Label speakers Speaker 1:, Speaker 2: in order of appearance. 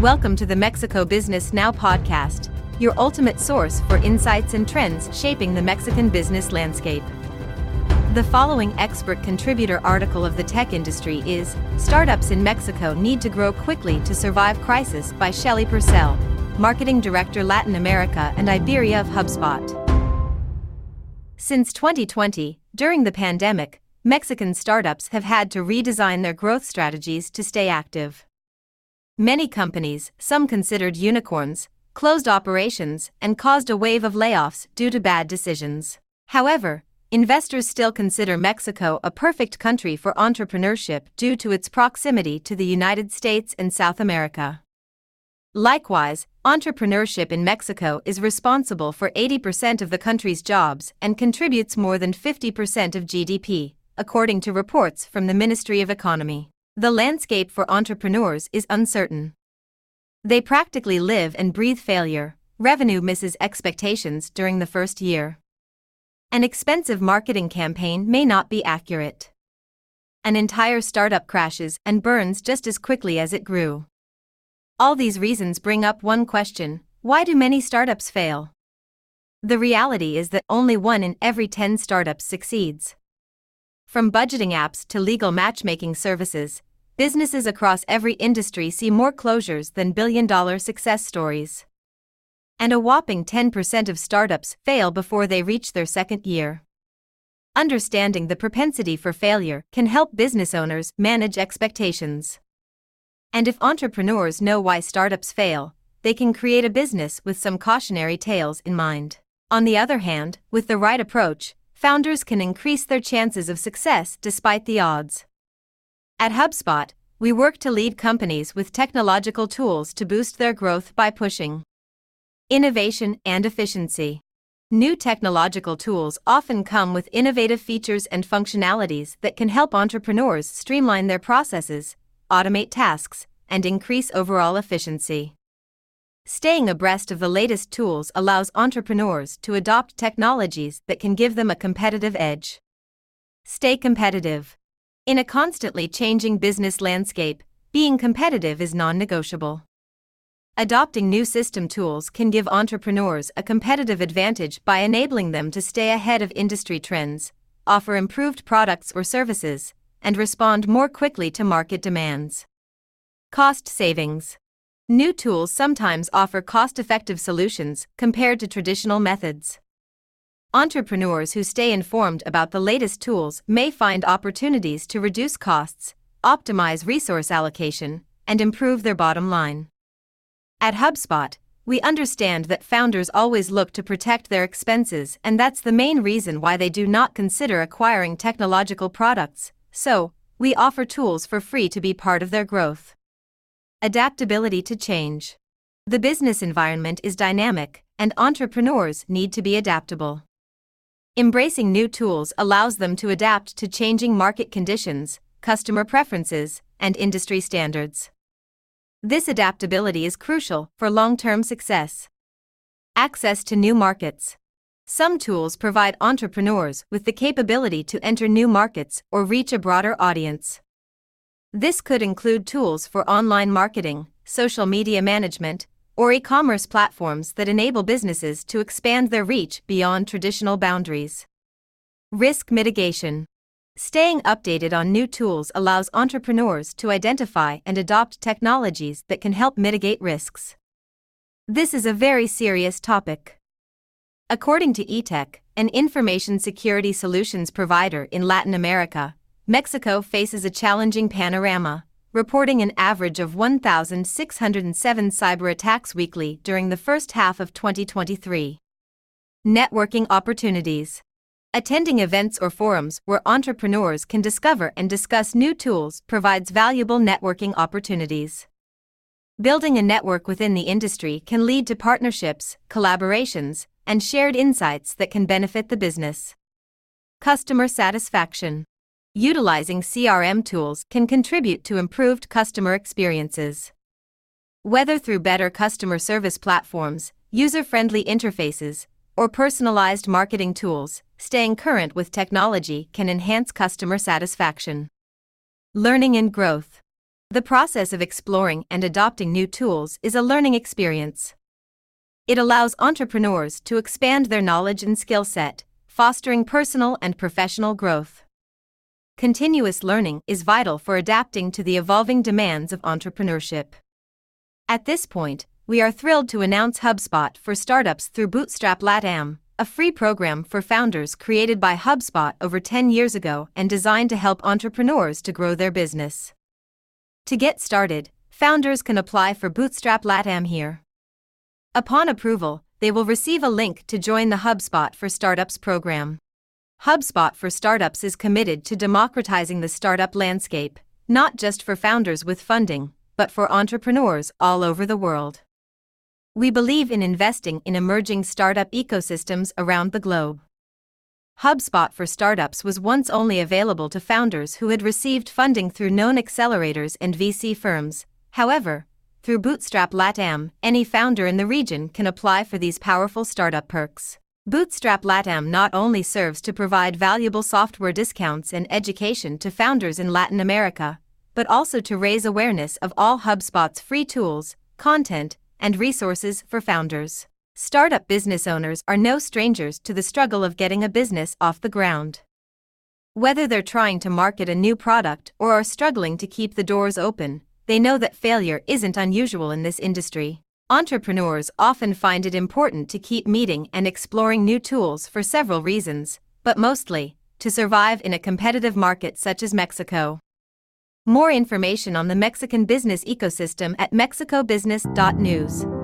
Speaker 1: Welcome to the Mexico Business Now podcast, your ultimate source for insights and trends shaping the Mexican business landscape. The following expert contributor article of the tech industry is Startups in Mexico Need to Grow Quickly to Survive Crisis by Shelley Pursell, Marketing Director Latin America and Iberia of HubSpot. Since 2020, during the pandemic, Mexican startups have had to redesign their growth strategies to stay active. Many companies, some considered unicorns, closed operations and caused a wave of layoffs due to bad decisions. However, investors still consider Mexico a perfect country for entrepreneurship due to its proximity to the United States and South America. Likewise, entrepreneurship in Mexico is responsible for 80% of the country's jobs and contributes more than 50% of GDP, according to reports from the Ministry of Economy. The landscape for entrepreneurs is uncertain. They practically live and breathe failure, revenue misses expectations during the first year. An expensive marketing campaign may not be accurate. An entire startup crashes and burns just as quickly as it grew. All these reasons bring up one question why do many startups fail? The reality is that only one in every 10 startups succeeds. From budgeting apps to legal matchmaking services, businesses across every industry see more closures than billion dollar success stories. And a whopping 10% of startups fail before they reach their second year. Understanding the propensity for failure can help business owners manage expectations. And if entrepreneurs know why startups fail, they can create a business with some cautionary tales in mind. On the other hand, with the right approach, founders can increase their chances of success despite the odds. At HubSpot, we work to lead companies with technological tools to boost their growth by pushing innovation and efficiency. New technological tools often come with innovative features and functionalities that can help entrepreneurs streamline their processes, automate tasks, and increase overall efficiency. Staying abreast of the latest tools allows entrepreneurs to adopt technologies that can give them a competitive edge. Stay competitive. In a constantly changing business landscape, being competitive is non negotiable. Adopting new system tools can give entrepreneurs a competitive advantage by enabling them to stay ahead of industry trends, offer improved products or services, and respond more quickly to market demands. Cost savings. New tools sometimes offer cost effective solutions compared to traditional methods. Entrepreneurs who stay informed about the latest tools may find opportunities to reduce costs, optimize resource allocation, and improve their bottom line. At HubSpot, we understand that founders always look to protect their expenses, and that's the main reason why they do not consider acquiring technological products, so, we offer tools for free to be part of their growth. Adaptability to change. The business environment is dynamic, and entrepreneurs need to be adaptable. Embracing new tools allows them to adapt to changing market conditions, customer preferences, and industry standards. This adaptability is crucial for long term success. Access to new markets. Some tools provide entrepreneurs with the capability to enter new markets or reach a broader audience. This could include tools for online marketing, social media management, or e commerce platforms that enable businesses to expand their reach beyond traditional boundaries. Risk mitigation. Staying updated on new tools allows entrepreneurs to identify and adopt technologies that can help mitigate risks. This is a very serious topic. According to Etek, an information security solutions provider in Latin America, Mexico faces a challenging panorama reporting an average of 1,607 cyber attacks weekly during the first half of 2023. Networking opportunities. Attending events or forums where entrepreneurs can discover and discuss new tools provides valuable networking opportunities. Building a network within the industry can lead to partnerships, collaborations, and shared insights that can benefit the business. Customer satisfaction. Utilizing CRM tools can contribute to improved customer experiences. Whether through better customer service platforms, user friendly interfaces, or personalized marketing tools, staying current with technology can enhance customer satisfaction. Learning and growth. The process of exploring and adopting new tools is a learning experience. It allows entrepreneurs to expand their knowledge and skill set, fostering personal and professional growth. Continuous learning is vital for adapting to the evolving demands of entrepreneurship. At this point, we are thrilled to announce HubSpot for startups through Bootstrap LATAM, a free program for founders created by HubSpot over 10 years ago and designed to help entrepreneurs to grow their business. To get started, founders can apply for Bootstrap LATAM here. Upon approval, they will receive a link to join the HubSpot for Startups program. HubSpot for Startups is committed to democratizing the startup landscape, not just for founders with funding, but for entrepreneurs all over the world. We believe in investing in emerging startup ecosystems around the globe. HubSpot for Startups was once only available to founders who had received funding through known accelerators and VC firms. However, through Bootstrap LATAM, any founder in the region can apply for these powerful startup perks. Bootstrap LATAM not only serves to provide valuable software discounts and education to founders in Latin America, but also to raise awareness of all HubSpot's free tools, content, and resources for founders. Startup business owners are no strangers to the struggle of getting a business off the ground. Whether they're trying to market a new product or are struggling to keep the doors open, they know that failure isn't unusual in this industry. Entrepreneurs often find it important to keep meeting and exploring new tools for several reasons, but mostly, to survive in a competitive market such as Mexico. More information on the Mexican business ecosystem at mexicobusiness.news.